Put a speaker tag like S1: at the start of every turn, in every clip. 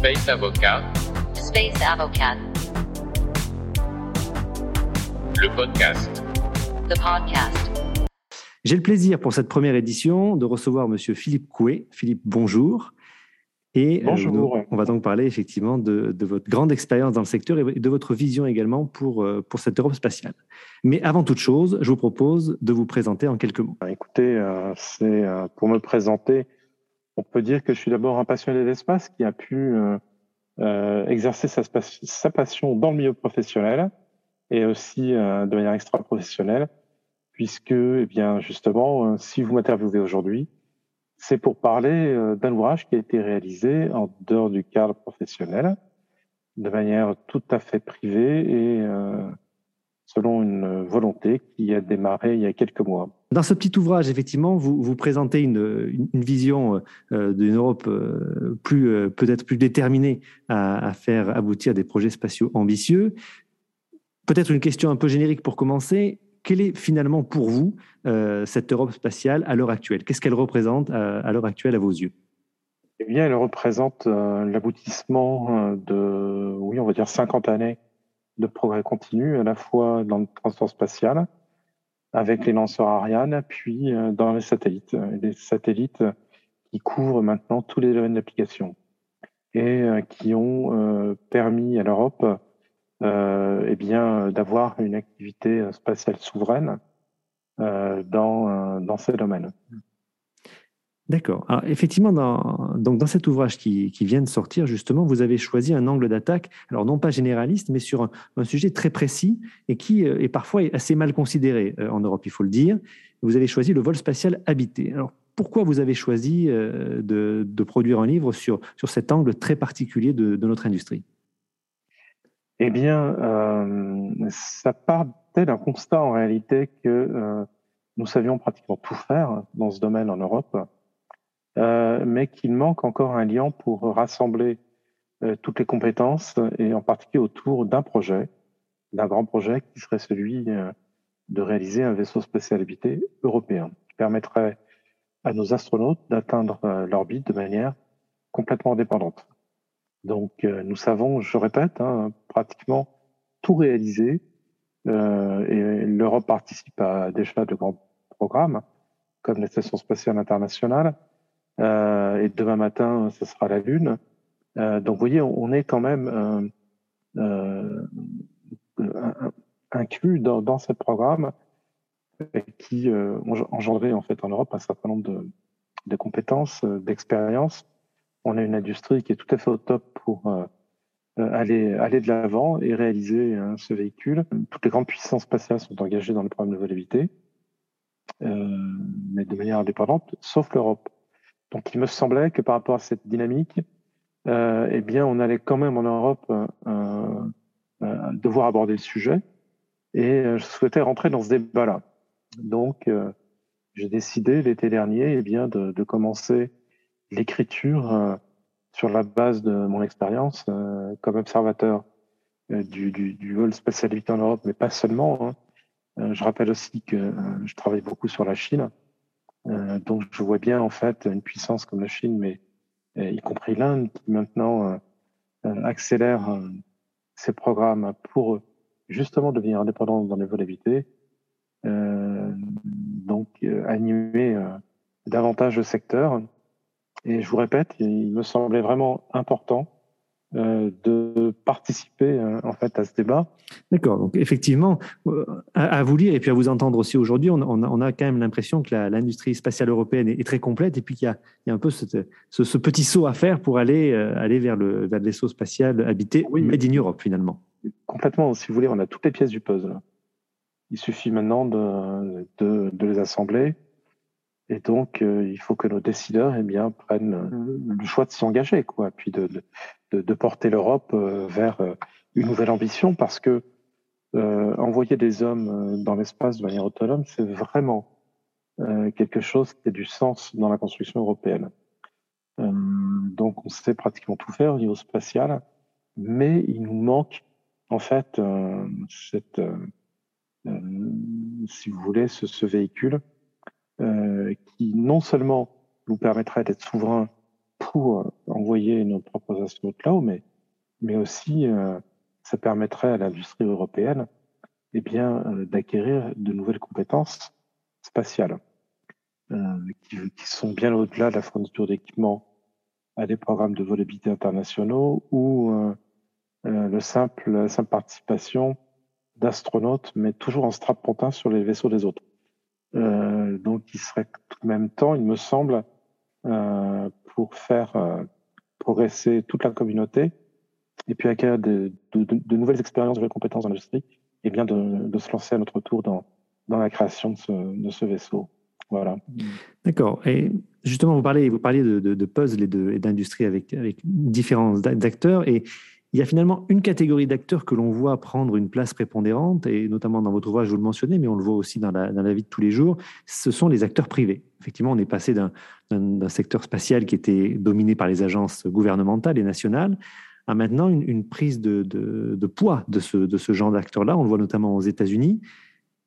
S1: Space Avocat,
S2: Space Avocat,
S1: le podcast.
S2: the podcast.
S3: J'ai le plaisir pour cette première édition de recevoir Monsieur Philippe Coué. Philippe, bonjour. Et euh,
S4: Bonjour.
S3: nous- on va donc parler effectivement de, de votre grande expérience dans le secteur et de votre vision également pour, euh, pour cette Europe spatiale. Mais avant toute chose, je vous propose de vous présenter en quelques mots.
S4: Écoutez, euh, c'est pour me présenter, on peut dire que je suis d'abord un passionné d'espace qui a pu euh, euh, exercer sa, sa passion dans le milieu professionnel et aussi euh, de manière extra-professionnelle, puisque, eh bien, justement, euh, si vous m'interviewez aujourd'hui, c'est pour parler euh, d'un ouvrage qui a été réalisé en dehors du cadre professionnel, de manière tout à fait privée et selon une volonté qui a démarré il y a quelques mois.
S3: Dans ce petit ouvrage, effectivement, vous, vous présentez une, une- vision euh, d'une Europe euh, plus euh, peut-être plus déterminée à, faire aboutir des projets spatiaux ambitieux. Peut-être une question un peu générique pour commencer. Quelle est finalement pour vous euh, cette Europe spatiale à l'heure actuelle? Qu'est-ce qu'elle représente à, à l'heure actuelle à vos yeux?
S4: Eh bien, elle représente euh, l'aboutissement euh, de, oui, on va dire 50 années de progrès continu, à la fois dans le transport spatial, avec les lanceurs Ariane, puis euh, dans les satellites. Euh, Les satellites qui couvrent maintenant tous les domaines d'application et euh, qui ont permis à l'Europe euh, eh bien, d'avoir une activité spatiale souveraine euh, dans, dans ces domaines.
S3: D'accord. Alors, effectivement, dans, donc dans cet ouvrage qui, qui vient de sortir, justement, vous avez choisi un angle d'attaque, alors non pas généraliste, mais sur un, sujet très précis et qui euh, est parfois assez mal considéré euh, en Europe, il faut le dire. Vous avez choisi le vol spatial habité. Alors, pourquoi vous avez choisi euh, de, de produire un livre sur, sur cet angle très particulier de, de notre industrie?
S4: Eh bien, ça partait d'un constat en réalité que nous savions pratiquement tout faire dans ce domaine en Europe, euh, mais qu'il manque encore un lien pour rassembler euh, toutes les compétences et en particulier autour d'un projet, d'un grand projet qui serait celui euh, de réaliser un vaisseau spatial habité européen qui permettrait à nos astronautes d'atteindre l'orbite de manière complètement indépendante. Donc, nous savons, je répète, hein, pratiquement tout réalisé. Euh, et l'Europe participe à déjà de grands programmes, comme la Station spatiale internationale. Euh, et demain matin, ce sera la Lune. Euh, donc, vous voyez, on, est quand même euh, inclus dans, ce programme qui ont engendré en fait en Europe un certain nombre de, compétences, d'expériences on a une industrie qui est tout à fait au top pour aller, de l'avant et réaliser hein, ce véhicule. Toutes les grandes puissances spatiales sont engagées dans le programme de volabilité, mais de manière indépendante, sauf l'Europe. Donc il me semblait que par rapport à cette dynamique, euh, eh bien, on allait quand même en Europe euh, euh, euh, devoir aborder le sujet, et euh, je souhaitais rentrer dans ce débat-là. Donc, j'ai décidé l'été dernier, eh bien, de, de commencer l'écriture sur la base de mon expérience comme observateur du, du, du vol spatial en Europe, mais pas seulement. hein. Je rappelle aussi que je travaille beaucoup sur la Chine, donc je vois bien en fait une puissance comme la Chine, mais euh, y compris l'Inde, qui maintenant euh, euh, accélère euh, ses programmes pour euh, justement devenir indépendante dans les vols habités, euh, donc euh, animer euh, davantage le secteur. Et je vous répète, il me semblait vraiment important euh, de participer euh, en fait à ce débat.
S3: D'accord. Donc, effectivement, euh, à, vous lire et puis à vous entendre aussi aujourd'hui, on, a, quand même l'impression que l'industrie spatiale européenne est, très complète et puis qu'il y a, un peu ce, ce petit saut à faire pour aller, euh, aller vers, le, vers le vaisseau spatial habité
S4: Oui.
S3: made in Europe, finalement.
S4: Complètement, si vous voulez, on a toutes les pièces du puzzle. Il suffit maintenant de, de, de les assembler. Et donc, euh, il faut que nos décideurs eh bien, prennent euh, le choix de s'y engager, quoi, puis de, de, de, de porter l'Europe euh, vers euh, une nouvelle ambition, parce que euh, envoyer des hommes euh, dans l'espace de manière autonome, c'est vraiment euh, quelque chose qui a du sens dans la construction européenne. Euh, donc, on sait pratiquement tout faire au niveau spatial, mais il nous manque en fait cette, si vous voulez, ce, ce véhicule qui non seulement nous permettrait d'être souverain pour envoyer nos propres astronautes là-haut, mais, mais aussi ça permettrait à l'industrie européenne eh bien, d'acquérir de nouvelles compétences spatiales qui, qui, sont bien au-delà de la fourniture d'équipements à des programmes de volabilité internationaux ou le simple, la simple participation d'astronautes, mais toujours en strapontin sur les vaisseaux des autres. Euh, donc, il serait tout de même temps, il me semble, euh, pour faire euh, progresser toute la communauté et puis acquérir de, nouvelles expériences, de nouvelles compétences dans et bien de, se lancer à notre tour dans, la création de ce, vaisseau. Voilà.
S3: D'accord. Et justement, vous parlez, vous parliez de, de, de puzzle et d'industrie avec, avec différents acteurs. Et il y a finalement une catégorie d'acteurs que l'on voit prendre une place prépondérante, et notamment dans votre ouvrage, vous le mentionnez, mais on le voit aussi dans la, vie de tous les jours, ce sont les acteurs privés. Effectivement, on est passé d'un secteur spatial qui était dominé par les agences gouvernementales et nationales à maintenant une, prise de, poids de ce, genre d'acteurs-là. On le voit notamment aux États-Unis.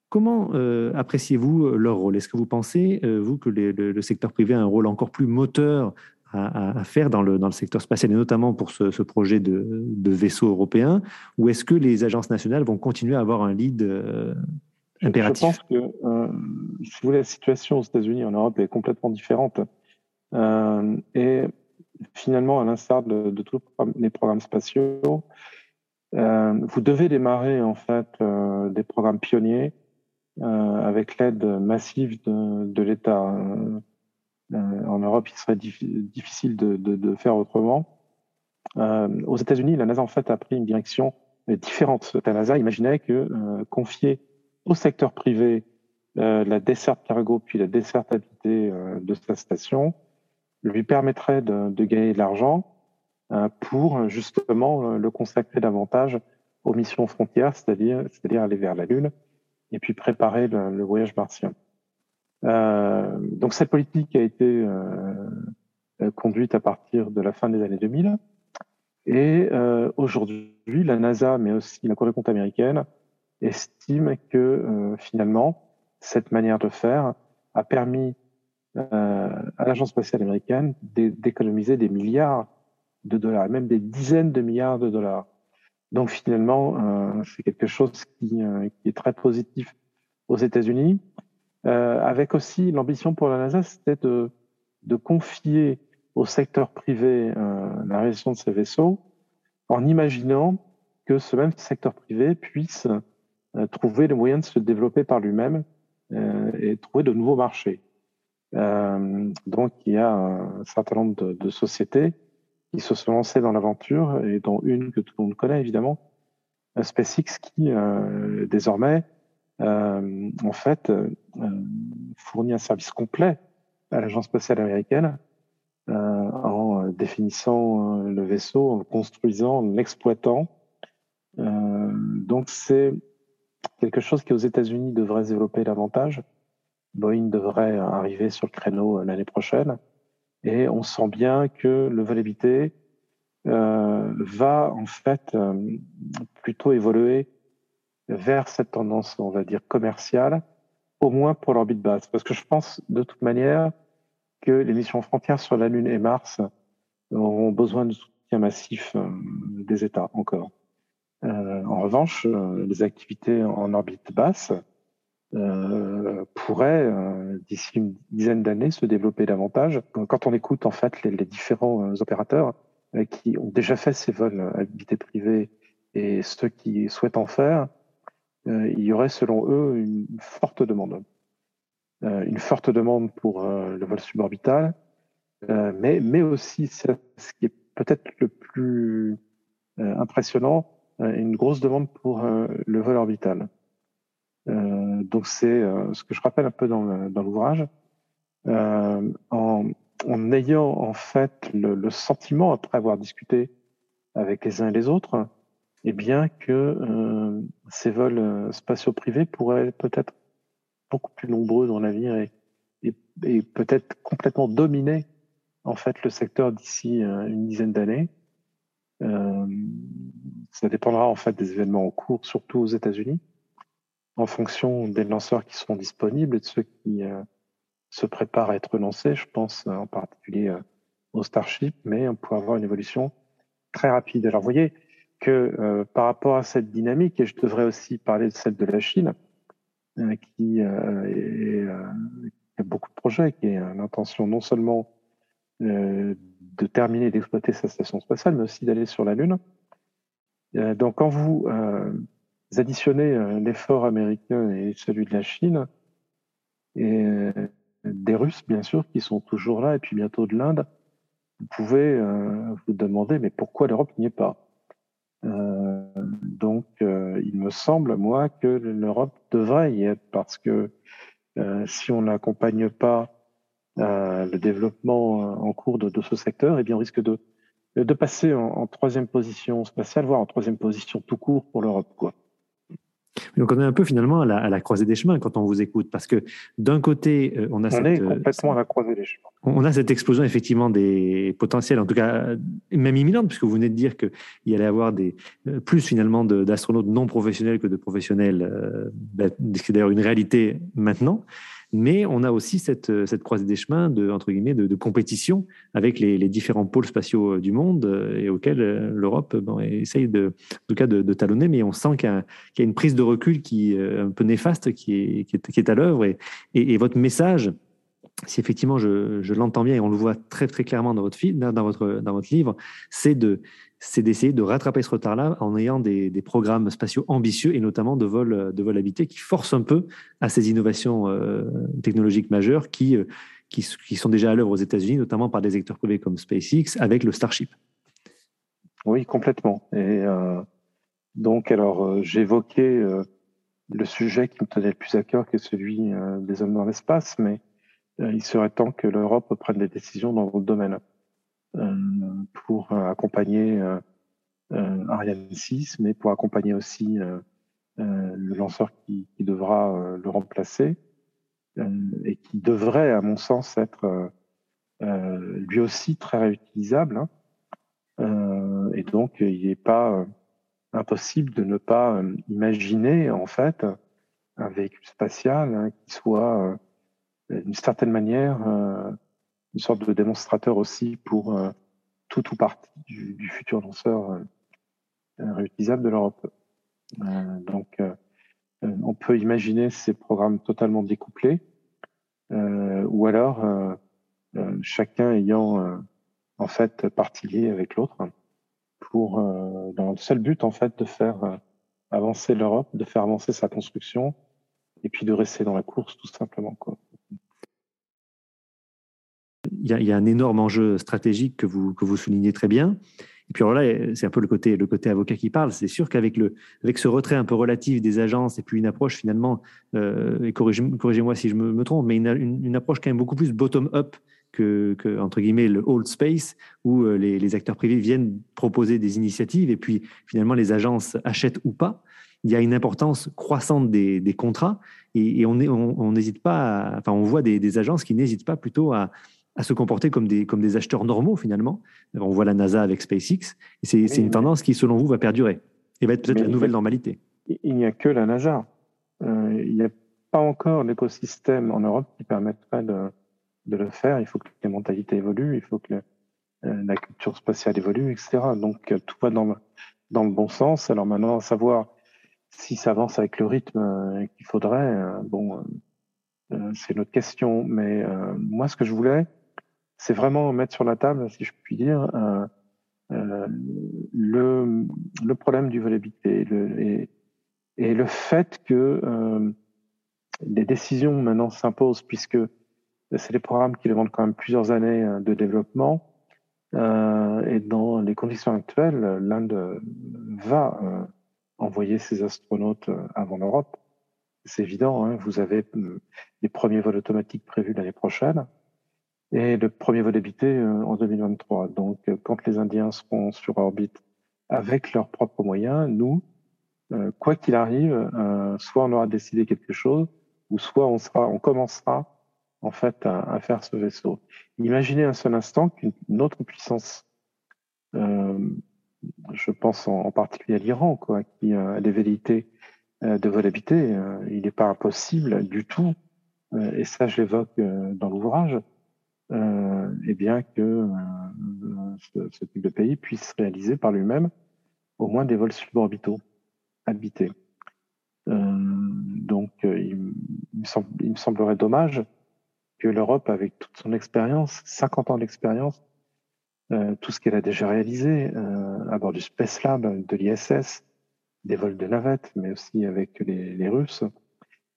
S3: Comment euh, appréciez-vous leur rôle? Est-ce que vous pensez, euh, vous, que le, secteur privé a un rôle encore plus moteur à, à, faire dans le, dans le secteur spatial, et notamment pour ce, ce projet de, de, vaisseau européen Ou est-ce que les agences nationales vont continuer à avoir un lead euh, impératif?
S4: Je pense que, euh, si vous voulez, la situation aux États-Unis, en Europe, est complètement différente. Euh, et finalement, à l'instar de, de, tous les programmes spatiaux, vous devez démarrer en fait des programmes pionniers avec l'aide massive de, de l'État. Euh, en Europe, il serait difficile de, de, de, faire autrement. Euh, aux États-Unis, la NASA en fait a pris une direction différente. La NASA imaginait que euh, confier au secteur privé la desserte cargo puis la desserte habitée de sa station lui permettrait de, de gagner de l'argent pour justement le consacrer davantage aux missions frontières, c'est-à-dire aller vers la Lune et puis préparer le, le voyage martien. Euh, donc cette politique a été euh, conduite à partir de la fin des années 2000. Et euh, aujourd'hui, la NASA, mais aussi la Cour des comptes américaine, estime que euh, finalement, cette manière de faire a permis euh, à l'Agence spatiale américaine d'économiser des milliards de dollars, même des dizaines de milliards de dollars. Donc finalement, euh, c'est quelque chose qui, est très positif aux États-Unis avec aussi l'ambition pour la NASA, c'était de, de, confier au secteur privé euh, la réalisation de ces vaisseaux, en imaginant que ce même secteur privé puisse euh, trouver les moyens de se développer par lui-même euh, et trouver de nouveaux marchés. Euh, donc, il y a un certain nombre de, de, sociétés qui se sont lancées dans l'aventure et dont une que tout le monde connaît évidemment, SpaceX, qui désormais euh, en fait, euh, fournit un service complet à l'agence spatiale américaine euh, en définissant le vaisseau, en le construisant, en l'exploitant. donc c'est quelque chose qui aux États-Unis devrait se développer davantage. Boeing devrait arriver sur le créneau l'année prochaine. Et on sent bien que le vol habité euh, va en fait euh, plutôt évoluer vers cette tendance, on va dire, commerciale, au moins pour l'orbite basse. Parce que je pense de toute manière que les missions frontières sur la Lune et Mars auront besoin de soutien massif euh, des États encore. Euh, en revanche, euh, les activités en orbite basse euh, pourraient, euh, d'ici une dizaine d'années, se développer davantage. Quand on écoute en fait les, différents opérateurs qui ont déjà fait ces vols à habités privés et ceux qui souhaitent en faire, il y aurait selon eux une forte demande. Euh, une forte demande pour euh, le vol suborbital, mais, mais aussi, ce qui est peut-être le plus impressionnant, une grosse demande pour le vol orbital. donc c'est ce que je rappelle un peu dans, dans l'ouvrage. En, en, ayant en fait le, le, sentiment, après avoir discuté avec les uns et les autres, et bien que euh, ces vols euh, spatiaux privés pourraient peut-être beaucoup plus nombreux dans l'avenir et, et, et peut-être complètement dominer en fait le secteur d'ici euh, une dizaine d'années. Euh, ça dépendra en fait des événements en cours, surtout aux États-Unis, en fonction des lanceurs qui seront disponibles et de ceux qui euh, se préparent à être lancés. Je pense en particulier au Starship, mais on pourrait avoir une évolution très rapide. Alors, vous voyez que euh, par rapport à cette dynamique, et je devrais aussi parler de celle de la Chine, euh, qui, est, a beaucoup de projets, qui a l'intention non seulement de terminer d'exploiter sa station spatiale, mais aussi d'aller sur la Lune. donc, quand vous additionnez l'effort américain et celui de la Chine, et des Russes, bien sûr, qui sont toujours là, et puis bientôt de l'Inde, vous pouvez euh, vous demander, mais pourquoi l'Europe n'y est pas? euh, Donc, euh, il me semble, moi, que l'Europe devrait y être, parce que si on n'accompagne pas le développement en cours de, ce secteur, eh bien, on risque de, de passer en, en, troisième position spatiale, voire en troisième position tout court pour l'Europe. quoi.
S3: Donc on est un peu finalement à la, croisée des chemins quand on vous écoute, parce que d'un côté, euh, on a
S4: cette, euh, complètement à la croisée des chemins.
S3: On a cette explosion effectivement des potentiels, en tout cas même imminente, puisque vous venez de dire qu'il y allait avoir des euh, plus finalement d'astronautes non professionnels que de professionnels, ben, ce qui est d'ailleurs une réalité maintenant. Mais on a aussi cette, euh, cette croisée des chemins de, entre guillemets, de, compétition avec les, différents pôles spatiaux euh, du monde euh, et auxquels l'Europe essaye de, en tout cas de, talonner. Mais on sent qu'il y, a une prise de recul qui un peu néfaste qui est, à l'œuvre. Et, votre message, si effectivement je, je l'entends bien et on le voit très très clairement dans votre, dans votre, dans votre livre, c'est de, c'est d'essayer de rattraper ce retard-là en ayant des, programmes spatiaux ambitieux et notamment de vol, de vol habité qui forcent un peu à ces innovations euh, technologiques majeures qui, euh, qui, sont déjà à l'œuvre aux États-Unis, notamment par des acteurs privés comme SpaceX avec le Starship.
S4: Oui, complètement. Et euh, donc, alors, j'évoquais le sujet qui me tenait le plus à cœur, qui est celui des hommes dans l'espace, mais il serait temps que l'Europe prenne des décisions dans votre domaine. Euh, pour euh, accompagner euh, Ariane 6, mais pour accompagner aussi le lanceur qui, qui devra le remplacer et qui devrait, à mon sens, être lui aussi très réutilisable. Hein. et donc, il n'est pas impossible de ne pas imaginer, en fait, un véhicule spatial hein, qui soit, d'une certaine manière, une sorte de démonstrateur aussi pour euh, tout ou partie du, futur lanceur euh, euh, réutilisable de l'Europe. donc, on peut imaginer ces programmes totalement découplés, ou alors chacun ayant en fait partie liée avec l'autre, pour dans le seul but en fait de faire avancer l'Europe, de faire avancer sa construction, et puis de rester dans la course tout simplement. Quoi
S3: il y, a, un énorme enjeu stratégique que vous, que vous soulignez très bien. Et puis alors là, c'est un peu le côté, le côté avocat qui parle. C'est sûr qu'avec le, avec ce retrait un peu relatif des agences et puis une approche finalement, euh, et corrigez-moi si je me, trompe, mais une, une, approche quand même beaucoup plus bottom-up que, entre guillemets, le old space, où euh, les, acteurs privés viennent proposer des initiatives et puis finalement les agences achètent ou pas. Il y a une importance croissante des, des contrats et, on n'hésite pas, enfin on voit des agences qui n'hésitent pas plutôt à, à se comporter comme des, comme des acheteurs normaux finalement. On voit la NASA avec SpaceX, et c'est une tendance qui, selon vous, va perdurer et va être peut-être la nouvelle normalité.
S4: Il n'y a que la NASA. Euh, il n'y a pas encore l'écosystème en Europe qui permettrait de, de, le faire. Il faut que les mentalités évoluent, il faut que euh, la culture spatiale évolue, etc. Donc euh, tout va dans le, dans le bon sens. Alors maintenant, savoir si ça avance avec le rythme qu'il faudrait, bon, c'est notre question. Mais moi, ce que je voulais, c'est vraiment mettre sur la table, si je puis dire, euh, euh, le, problème du vol habité le, et, et, le fait que euh, les décisions maintenant s'imposent, puisque c'est des programmes qui demandent quand même plusieurs années de développement. Et dans les conditions actuelles, l'Inde va envoyer ses astronautes avant l'Europe. C'est évident, hein, vous avez les premiers vols automatiques prévus l'année prochaine et le premier vol habité euh, en 2023. Donc, euh, quand les Indiens seront sur orbite avec leurs propres moyens, nous, euh, quoi qu'il arrive, soit on aura décidé quelque chose, ou soit on sera, on commencera en fait à, faire ce vaisseau. Imaginez un seul instant qu'une autre puissance, je pense en, particulier à l'Iran, quoi, qui a des velléités de vol habité, il n'est pas impossible du tout, et ça je l'évoque dans l'ouvrage, euh, eh bien que euh, ce, type de pays puisse réaliser par lui-même au moins des vols suborbitaux habités. Euh, donc, euh, il, me semblerait dommage que l'Europe, avec toute son expérience, 50 ans d'expérience, tout ce qu'elle a déjà réalisé à bord du Space Lab, de l'ISS, des vols de navettes, mais aussi avec les, les Russes,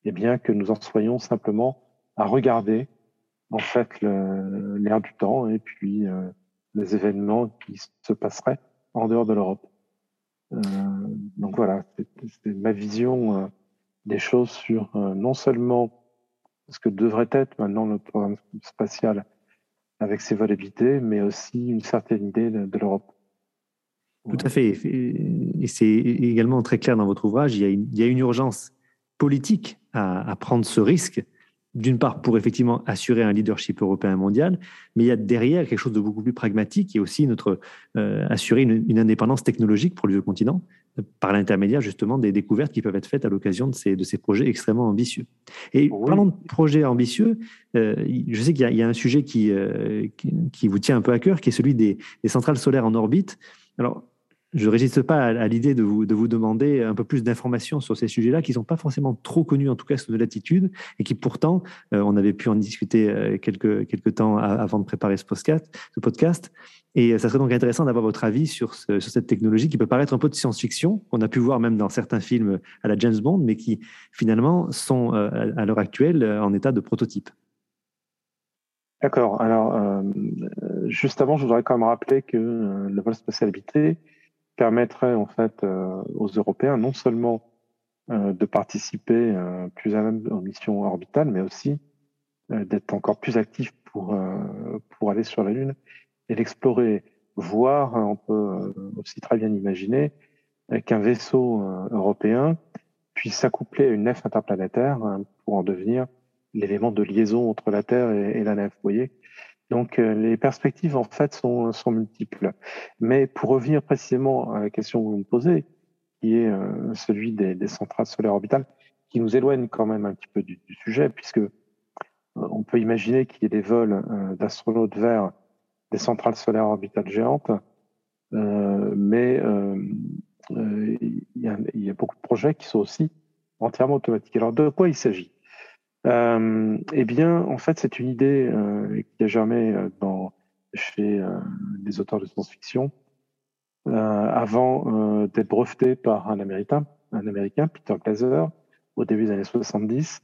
S4: et eh bien que nous en soyons simplement à regarder en fait l'air du temps et puis euh, les événements qui se passeraient en dehors de l'Europe. Euh, donc voilà, c'est ma vision euh, des choses sur non seulement ce que devrait être maintenant le programme spatial avec ses vols évités, mais aussi une certaine idée de, l'Europe.
S3: Tout à fait. Et c'est également très clair dans votre ouvrage, il y a une, urgence politique à, prendre ce risque d'une part pour effectivement assurer un leadership européen mondial, mais il y a derrière quelque chose de beaucoup plus pragmatique et aussi notre euh, assurer une, une, indépendance technologique pour le vieux continent euh, par l'intermédiaire justement des découvertes qui peuvent être faites à l'occasion de ces, de ces projets extrêmement ambitieux. Et oui. parlant de projets ambitieux, euh, je sais qu'il y, y, a un sujet qui, euh, qui, qui, vous tient un peu à cœur, qui est celui des, des centrales solaires en orbite. Alors, je ne résiste pas à, l'idée de vous, de vous demander un peu plus d'informations sur ces sujets-là qui ne sont pas forcément trop connus, en tout cas sur de latitude, et qui pourtant, euh, on avait pu en discuter euh, quelques, quelques temps avant de préparer ce podcast. Et ça serait donc intéressant d'avoir votre avis sur, sur, cette technologie qui peut paraître un peu de science-fiction, qu'on a pu voir même dans certains films à la James Bond, mais qui finalement sont euh, à l'heure actuelle en état de prototype.
S4: D'accord. Alors, euh, juste avant, je voudrais quand même rappeler que euh, le vol spatial habité permettrait en fait euh, aux Européens non seulement euh, de participer euh, plus à même aux missions orbitales, mais aussi d'être encore plus actifs pour pour aller sur la Lune et l'explorer. Voire, on peut aussi très bien imaginer qu'un vaisseau européen puisse s'accoupler à une nef interplanétaire pour en devenir l'élément de liaison entre la Terre et la nef. Vous voyez, donc euh, les perspectives en fait sont, multiples. Mais pour revenir précisément à la question que vous me posez, qui est euh, celui des, centrales solaires orbitales, qui nous éloigne quand même un petit peu du, sujet, puisque euh, on peut imaginer qu'il y ait des vols d'astronautes vers des centrales solaires orbitales géantes, mais il y, y a beaucoup de projets qui sont aussi entièrement automatiques. Alors de quoi il s'agit? Euh, eh bien, en fait, c'est une idée euh, qui a germé euh, chez les auteurs de science-fiction avant d'être breveté par un Américain, un Américain, Peter Glaser, au début des années 70,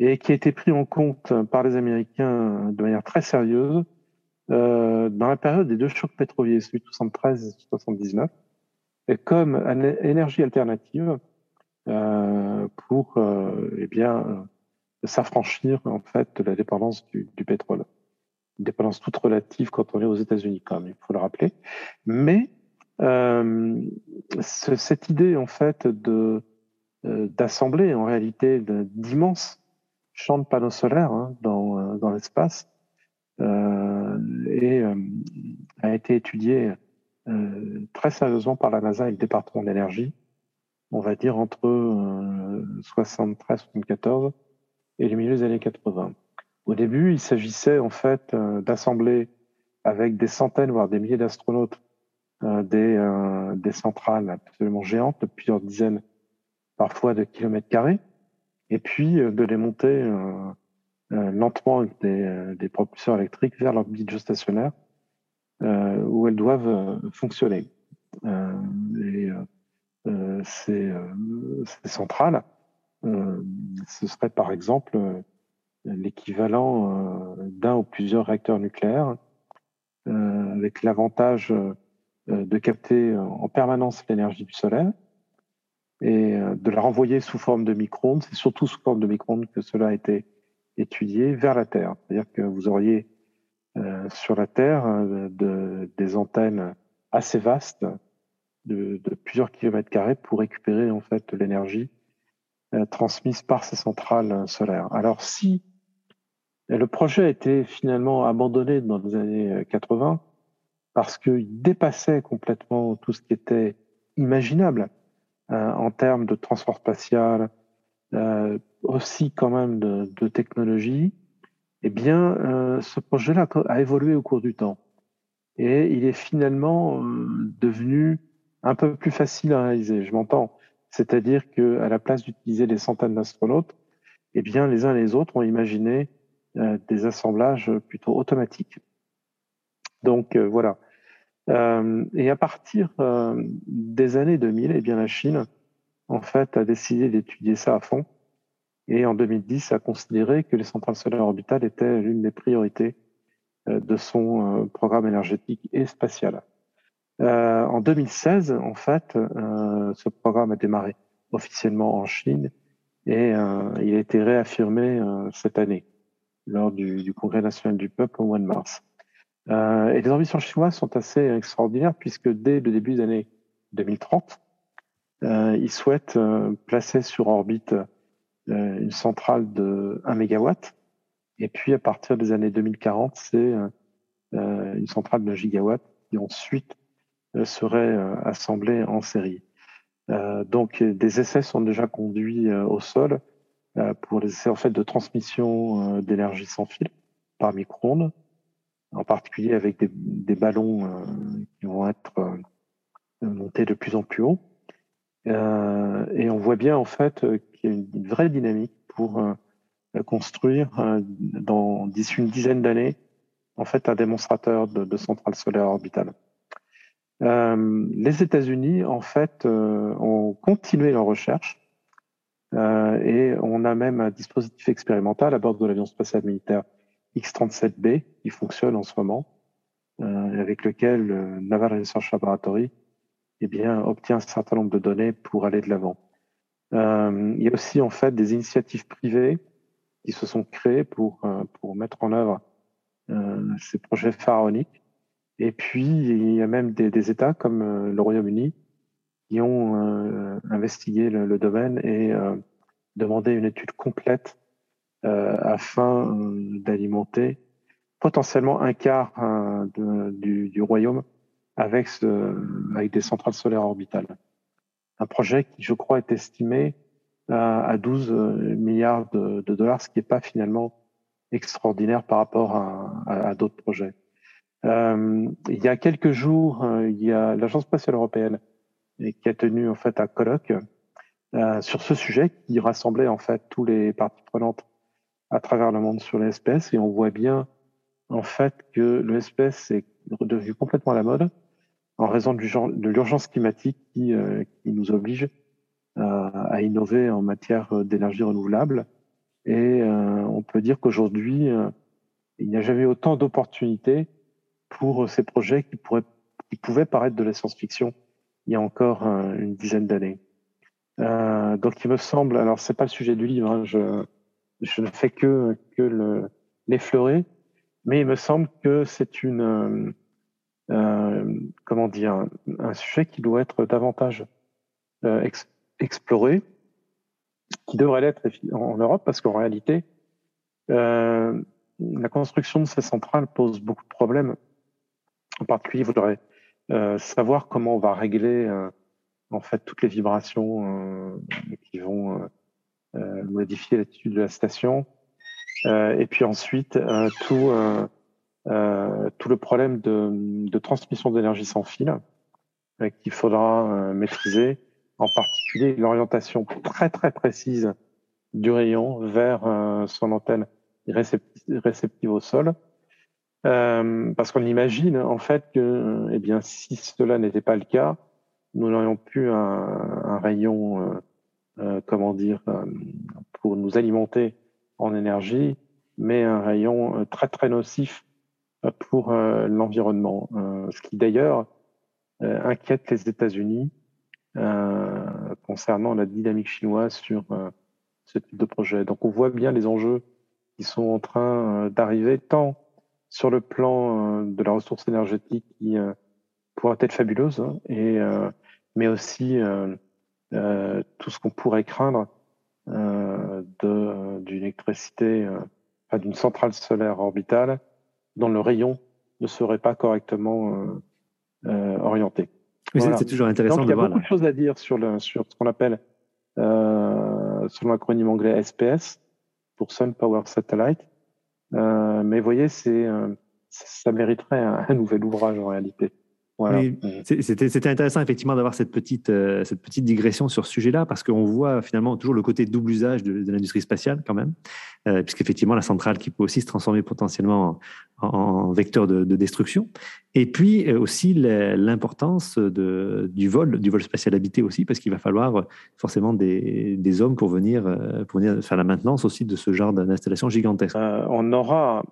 S4: et qui a été pris en compte par les Américains de manière très sérieuse dans la période des deux chocs pétroliers, celui de 73 et 79, et comme énergie alternative pour, eh bien, s'affranchir en fait de la dépendance du, du, pétrole. Une dépendance toute relative quand on est aux États-Unis, quand même, il faut le rappeler. Mais euh, ce, cette idée en fait de euh, d'assembler en réalité d'immenses champs de panneaux solaires hein, dans, euh, dans l'espace euh, euh, a été étudiée très sérieusement par la NASA et le département de l'énergie, on va dire entre 73 74 et le milieu des années 80. Au début, il s'agissait en fait euh, d'assembler avec des centaines, voire des milliers d'astronautes, euh, des, euh, des centrales absolument géantes de plusieurs dizaines, parfois de kilomètres carrés, et puis de les monter lentement avec des, propulseurs électriques vers l'orbite géostationnaire, où elles doivent fonctionner. et ces, centrales ce serait par exemple euh, l'équivalent euh, d'un ou plusieurs réacteurs nucléaires, avec l'avantage de capter en permanence l'énergie du solaire et de la renvoyer sous forme de micro-ondes. C'est surtout sous forme de micro-ondes que cela a été étudié vers la Terre. C'est-à-dire que vous auriez euh, sur la Terre euh, de, des antennes assez vastes de, de, plusieurs kilomètres carrés pour récupérer en fait l'énergie euh, transmises par ces centrales euh, solaires. Alors si le projet a été finalement abandonné dans les années 80 euh, parce qu'il dépassait complètement tout ce qui était imaginable euh, en termes de transport spatial, euh, aussi quand même de, de technologie, Eh bien, euh, ce projet-là a évolué au cours du temps. Et il est finalement devenu un peu plus facile à réaliser. Je m'entends. C'est-à-dire qu'à la place d'utiliser des centaines d'astronautes, eh bien, les uns et les autres ont imaginé euh, des assemblages plutôt automatiques. Donc voilà. et à partir des années 2000, eh bien, la Chine, en fait, a décidé d'étudier ça à fond et en 2010 a considéré que les centrales solaires orbitales étaient l'une des priorités euh, de son euh, programme énergétique et spatial. Euh, en 2016, en fait, euh, ce programme a démarré officiellement en Chine et euh, il a été réaffirmé cette année lors du, Congrès national du peuple au mois de mars. et les ambitions chinoises sont assez extraordinaires puisque dès le début des années 2030, ils souhaitent placer sur orbite une centrale de 1 MW. Et puis, à partir des années 2040, c'est une centrale de gigawatt qui ensuite euh, serait assemblée en série. donc, des essais sont déjà conduits au sol pour les essais en fait de transmission d'énergie sans fil par micro-ondes, en particulier avec des, des ballons qui vont être montés de plus en plus haut. Euh, et on voit bien en fait euh, qu'il y a une, vraie dynamique pour euh, construire dans d'ici une dizaine d'années en fait un démonstrateur de, de centrale solaire orbitale. Euh, les États-Unis en fait euh, ont continué leur recherche euh, et on a même un dispositif expérimental à bord de l'avion spatial militaire X-37B qui fonctionne en ce moment, avec lequel le Naval Research Laboratory eh bien, obtient un certain nombre de données pour aller de l'avant. Il y a aussi en fait des initiatives privées qui se sont créées pour, pour mettre en œuvre ces projets pharaoniques. Et puis, il y a même des, des États comme euh, le Royaume-Uni qui ont euh, investigué le, le, domaine et demandé une étude complète afin d'alimenter potentiellement un quart de, du, du royaume avec, ce, avec des centrales solaires orbitales. Un projet qui, je crois, est estimé à, à 12 milliards de, dollars, ce qui n'est pas finalement extraordinaire par rapport à, à d'autres projets. Euh, il y a quelques jours, euh, il y a l'Agence spatiale européenne qui a tenu en fait un colloque euh, sur ce sujet qui rassemblait en fait tous les parties prenantes à travers le monde sur l'espèce et on voit bien en fait que l'espèce est redevenu complètement à la mode en raison de l'urgence climatique qui, qui, nous oblige à innover en matière d'énergie renouvelable. Et on peut dire qu'aujourd'hui, il n'y a jamais autant d'opportunités pour ces projets qui, pourraient, qui pouvaient paraître de la science-fiction il y a encore une dizaine d'années. Euh, donc il me semble, alors c'est pas le sujet du livre, hein, je, je ne fais que, que l'effleurer, mais il me semble que c'est une, euh, comment dire, un, sujet qui doit être davantage euh, exploré, qui devrait l'être en Europe, parce qu'en réalité, euh, la construction de ces centrales pose beaucoup de problèmes. En particulier, il faudrait euh, savoir comment on va régler euh, en fait toutes les vibrations euh, qui vont modifier l'attitude de la station. et puis ensuite, tout euh, tout le problème de, de transmission d'énergie sans fil euh, qu'il faudra euh, maîtriser, en particulier l'orientation très très précise du rayon vers son antenne réceptive, au sol. Euh, parce qu'on imagine en fait que, eh bien, si cela n'était pas le cas, nous n'aurions plus un, un rayon, euh, euh, comment dire, pour nous alimenter en énergie, mais un rayon très très nocif pour euh, l'environnement, euh, ce qui d'ailleurs euh, inquiète les États-Unis concernant la dynamique chinoise sur ce type de projet. Donc on voit bien les enjeux qui sont en train d'arriver, tant sur le plan de la ressource énergétique qui pourrait être fabuleuse, hein, et, mais aussi tout ce qu'on pourrait craindre d'une électricité, d'une centrale solaire orbitale dont le rayon ne serait pas correctement euh, euh, orienté.
S3: C'est toujours intéressant
S4: Donc,
S3: de
S4: il y a beaucoup de choses à dire sur, le, sur ce qu'on appelle, euh, sur l'acronyme anglais SPS, pour Sun Power Satellite. Euh, mais voyez, c'est, euh, ça mériterait un nouvel ouvrage en réalité. Voilà.
S3: Oui, c'était intéressant effectivement d'avoir cette petite, euh, cette petite digression sur ce sujet-là parce qu'on voit finalement toujours le côté double usage de, de l'industrie spatiale quand même, euh, puisqu'effectivement la centrale qui peut aussi se transformer potentiellement en, en vecteur de, de, destruction. Et puis euh, aussi l'importance du vol, du vol spatial habité aussi, parce qu'il va falloir forcément des, des hommes pour venir, euh, pour venir faire la maintenance aussi de ce genre d'installation gigantesque.
S4: Euh, on aura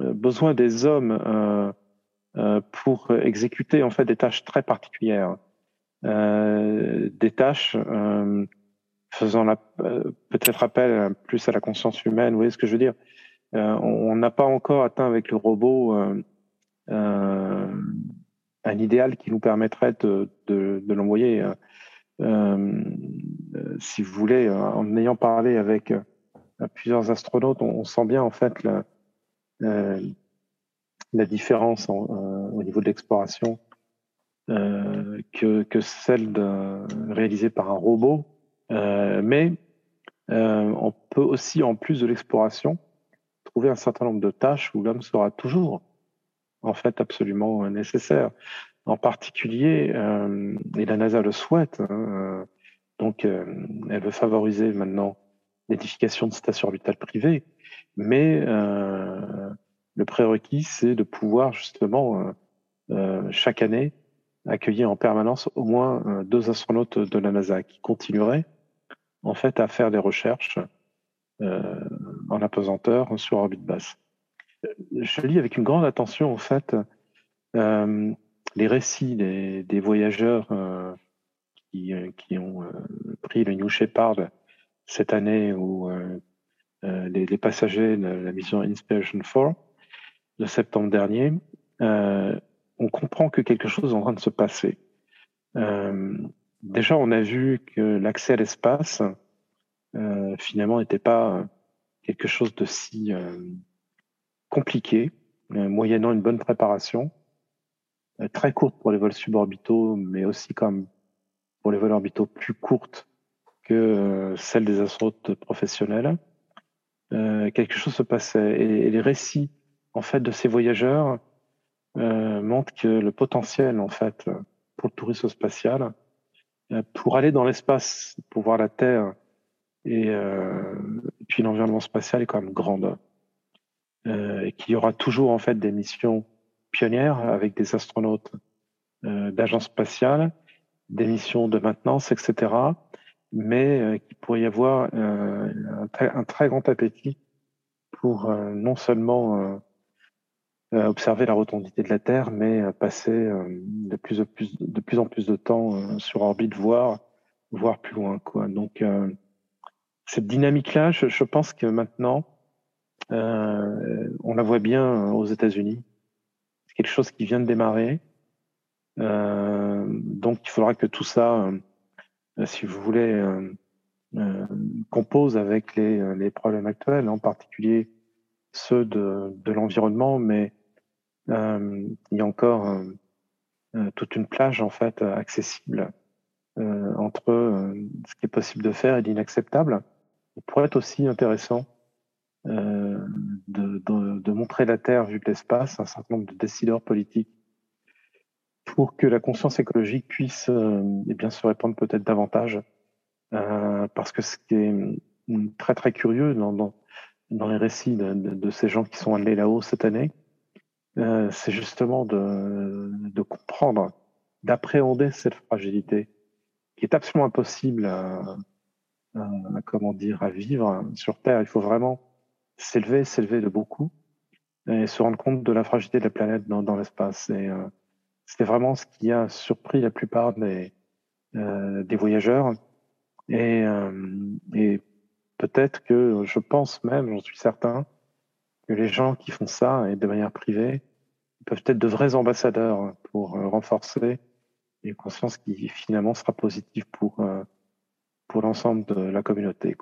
S4: euh, besoin des hommes euh, euh, pour exécuter en fait des tâches très particulières, euh, des tâches euh, faisant euh, peut-être appel plus à la conscience humaine. Vous voyez ce que je veux dire? Euh, On n'a pas encore atteint avec le robot euh, euh, un idéal qui nous permettrait de, de, de l'envoyer. euh, euh, si vous voulez, euh, en ayant parlé avec euh, plusieurs astronautes, on, on sent bien en fait la, euh, la différence en, euh, au niveau de l'exploration euh, que, que celle réalisée par un robot. Euh, mais euh, on peut aussi, en plus de l'exploration, trouver un certain nombre de tâches où l'homme sera toujours en fait absolument nécessaire. En particulier, euh, et la NASA le souhaite, hein, donc elle veut favoriser maintenant l'édification de stations orbitales privées, mais euh, le prérequis, c'est de pouvoir justement euh, euh, chaque année accueillir en permanence au moins euh, deux astronautes de la NASA qui continueraient en fait à faire des recherches en apesanteur sur orbite basse. Je lis avec une grande attention en fait les récits des, voyageurs qui, qui ont pris le New Shepard cette année ou les, les passagers de la mission Inspiration 4 de septembre dernier, euh, on comprend que quelque chose est en train de se passer. Euh, déjà, on a vu que l'accès à l'espace, euh, finalement, n'était pas quelque chose de si euh, compliqué, euh, moyennant une bonne préparation, euh, très courte pour les vols suborbitaux, mais aussi comme pour les vols orbitaux plus courtes que celles des astronautes professionnels. Quelque chose se passait. Et, les récits, en fait, de ces voyageurs euh, montrent que le potentiel, en fait, pour le tourisme spatial, euh, pour aller dans l'espace, pour voir la Terre et, euh, puis l'environnement spatial est quand même grande. Euh, et qu'il y aura toujours, en fait, des missions pionnières avec des astronautes euh, d'agences spatiales, des missions de maintenance, etc mais euh, qu'il pourrait y avoir un, très, un, très, grand appétit pour non seulement observer la rotondité de la Terre, mais passer de, plus, de, plus, de plus en plus de temps sur orbite, voire, voire plus loin. Quoi. Donc, cette dynamique-là, je, je, pense que maintenant, on la voit bien aux États-Unis. C'est quelque chose qui vient de démarrer. donc, il faudra que tout ça si vous voulez, euh, euh, compose avec les, les, problèmes actuels, en particulier ceux de, de l'environnement, mais euh, il y a encore toute une plage en fait accessible entre ce qui est possible de faire et l'inacceptable. Il pourrait être aussi intéressant de, montrer la Terre vue de l'espace, un certain nombre de décideurs politiques pour que la conscience écologique puisse euh, eh bien, se répandre peut-être davantage. Euh, parce que ce qui est très très curieux dans, les récits de, ces gens qui sont allés là-haut cette année, euh, c'est justement de, de comprendre, d'appréhender cette fragilité qui est absolument impossible à, comment dire, à vivre sur Terre. Il faut vraiment s'élever, s'élever de beaucoup et se rendre compte de la fragilité de la planète dans, dans l'espace. Et euh, c'était vraiment ce qui a surpris la plupart des, euh, des voyageurs. Et, euh, et peut-être que, je pense même, j'en suis certain, que les gens qui font ça, et de manière privée, peuvent être de vrais ambassadeurs pour euh, renforcer une conscience qui finalement sera positive pour, euh, pour l'ensemble de la communauté.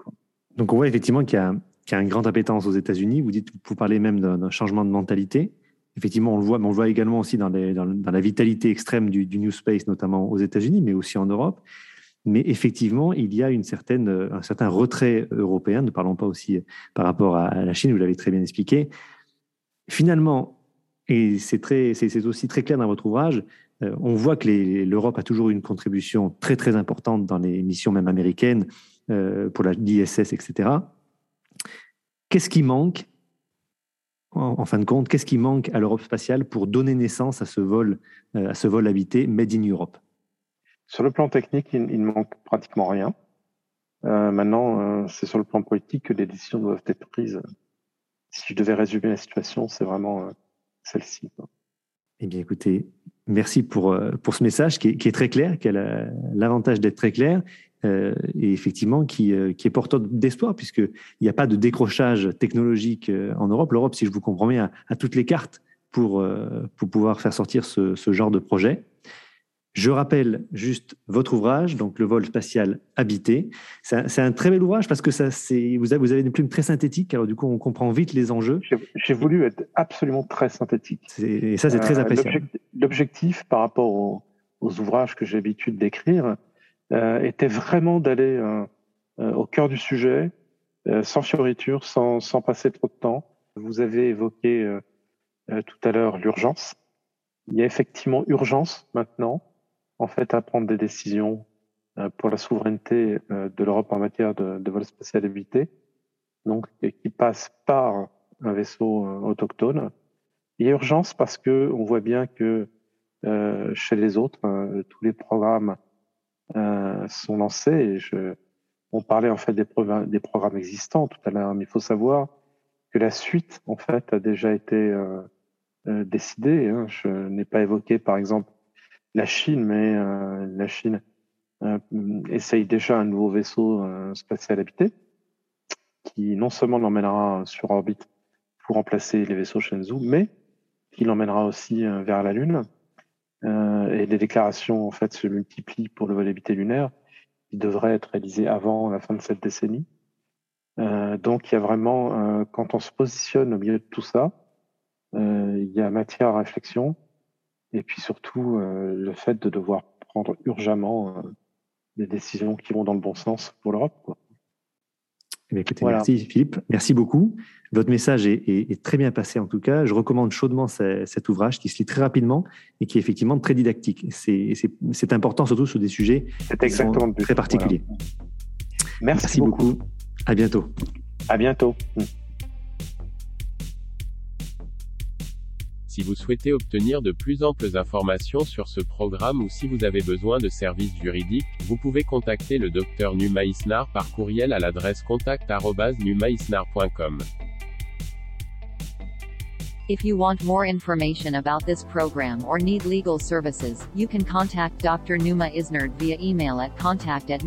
S3: Donc on voit effectivement qu'il y, qu y, a une grande appétence aux États-Unis. Vous dites, vous parlez même d'un changement de mentalité effectivement, on le voit, mais on le voit également aussi dans la vitalité extrême du, du, New Space, notamment aux États-Unis, mais aussi en Europe. Mais effectivement, il y a certaine, un certain retrait européen, ne parlons pas aussi par rapport à la Chine, vous l'avez très bien expliqué, finalement, et c'est aussi très clair dans votre ouvrage, euh, on voit que l'Europe a toujours une contribution très très importante dans les missions même américaines euh, pour la l'ISS, etc. Qu'est-ce qui manque en, fin de compte Qu'est-ce qui manque à l'Europe spatiale pour donner naissance à ce vol, euh, à ce vol habité made in Europe?
S4: Sur le plan technique, il, il manque pratiquement rien. Euh, maintenant, euh, c'est sur le plan politique que les décisions doivent être prises. Si je devais résumer la situation, c'est vraiment euh, celle-ci.
S3: Eh bien, écoutez, merci pour, pour ce message qui est, très clair, qui a la- l'avantage d'être très clair et effectivement qui, qui est porteur d'espoir puisqu'il n'y a pas de décrochage technologique en Europe. L'Europe, si je vous comprends bien, a, a toutes les cartes pour, pour pouvoir faire sortir ce, ce genre de projet. Je rappelle juste votre ouvrage, donc le vol spatial habité. C'est un, très bel ouvrage parce que ça, vous, avez, des plumes très synthétiques, alors du coup on comprend vite les enjeux.
S4: J'ai voulu être absolument très synthétique.
S3: Et ça, c'est très
S4: Euh,
S3: appréciable.
S4: l'objectif- par rapport aux, aux ouvrages que j'ai l'habitude d'écrire euh, était vraiment d'aller euh, euh, au cœur du sujet, euh, sans fioriture, sans, sans passer trop de temps. Vous avez évoqué euh, tout à l'heure l'urgence. Il y a effectivement urgence maintenant, en fait, à prendre des décisions euh, pour la souveraineté euh, de l'Europe en matière de, vol spatial habité, donc qui passe par un vaisseau euh, autochtone. Il y a urgence parce que on voit bien que chez les autres, euh, tous les programmes sont lancés. Et je, on parlait en fait des, programmes- existants tout à l'heure, mais il faut savoir que la suite en fait a déjà été décidée. hein. Je n'ai pas évoqué par exemple la Chine, mais euh, la Chine euh, essaye déjà un nouveau vaisseau euh, spatial habité qui non seulement l'emmènera sur orbite pour remplacer les vaisseaux Shenzhou, mais qui l'emmènera aussi vers la Lune. Euh, et les déclarations en fait se multiplient pour le vol habité lunaire, qui devrait être réalisé avant la fin de cette décennie. Euh, donc il y a vraiment, euh, quand on se positionne au milieu de tout ça, il y a matière à réflexion, et puis surtout euh, le fait de devoir prendre urgemment euh, des décisions qui vont dans le bon sens pour l'Europe.
S3: Eh bien, écoutez,
S4: Voilà.
S3: merci Philippe, merci beaucoup. Votre message est, est- est très bien passé en tout cas. Je recommande chaudement ce- cet ouvrage qui se lit très rapidement et qui est effectivement très didactique. C'est- important surtout sur des sujets qui sont très particuliers.
S4: Voilà. Merci,
S3: Merci beaucoup. À bientôt.
S4: À bientôt.
S1: Si vous souhaitez obtenir de plus amples informations sur ce programme ou si vous avez besoin de services juridiques, vous pouvez contacter le Dr Numa Isnar par courriel à l'adresse contact@numaisnar.com.
S2: If you want more information about this program or need legal services, you can contact Dr. Via email at contact at.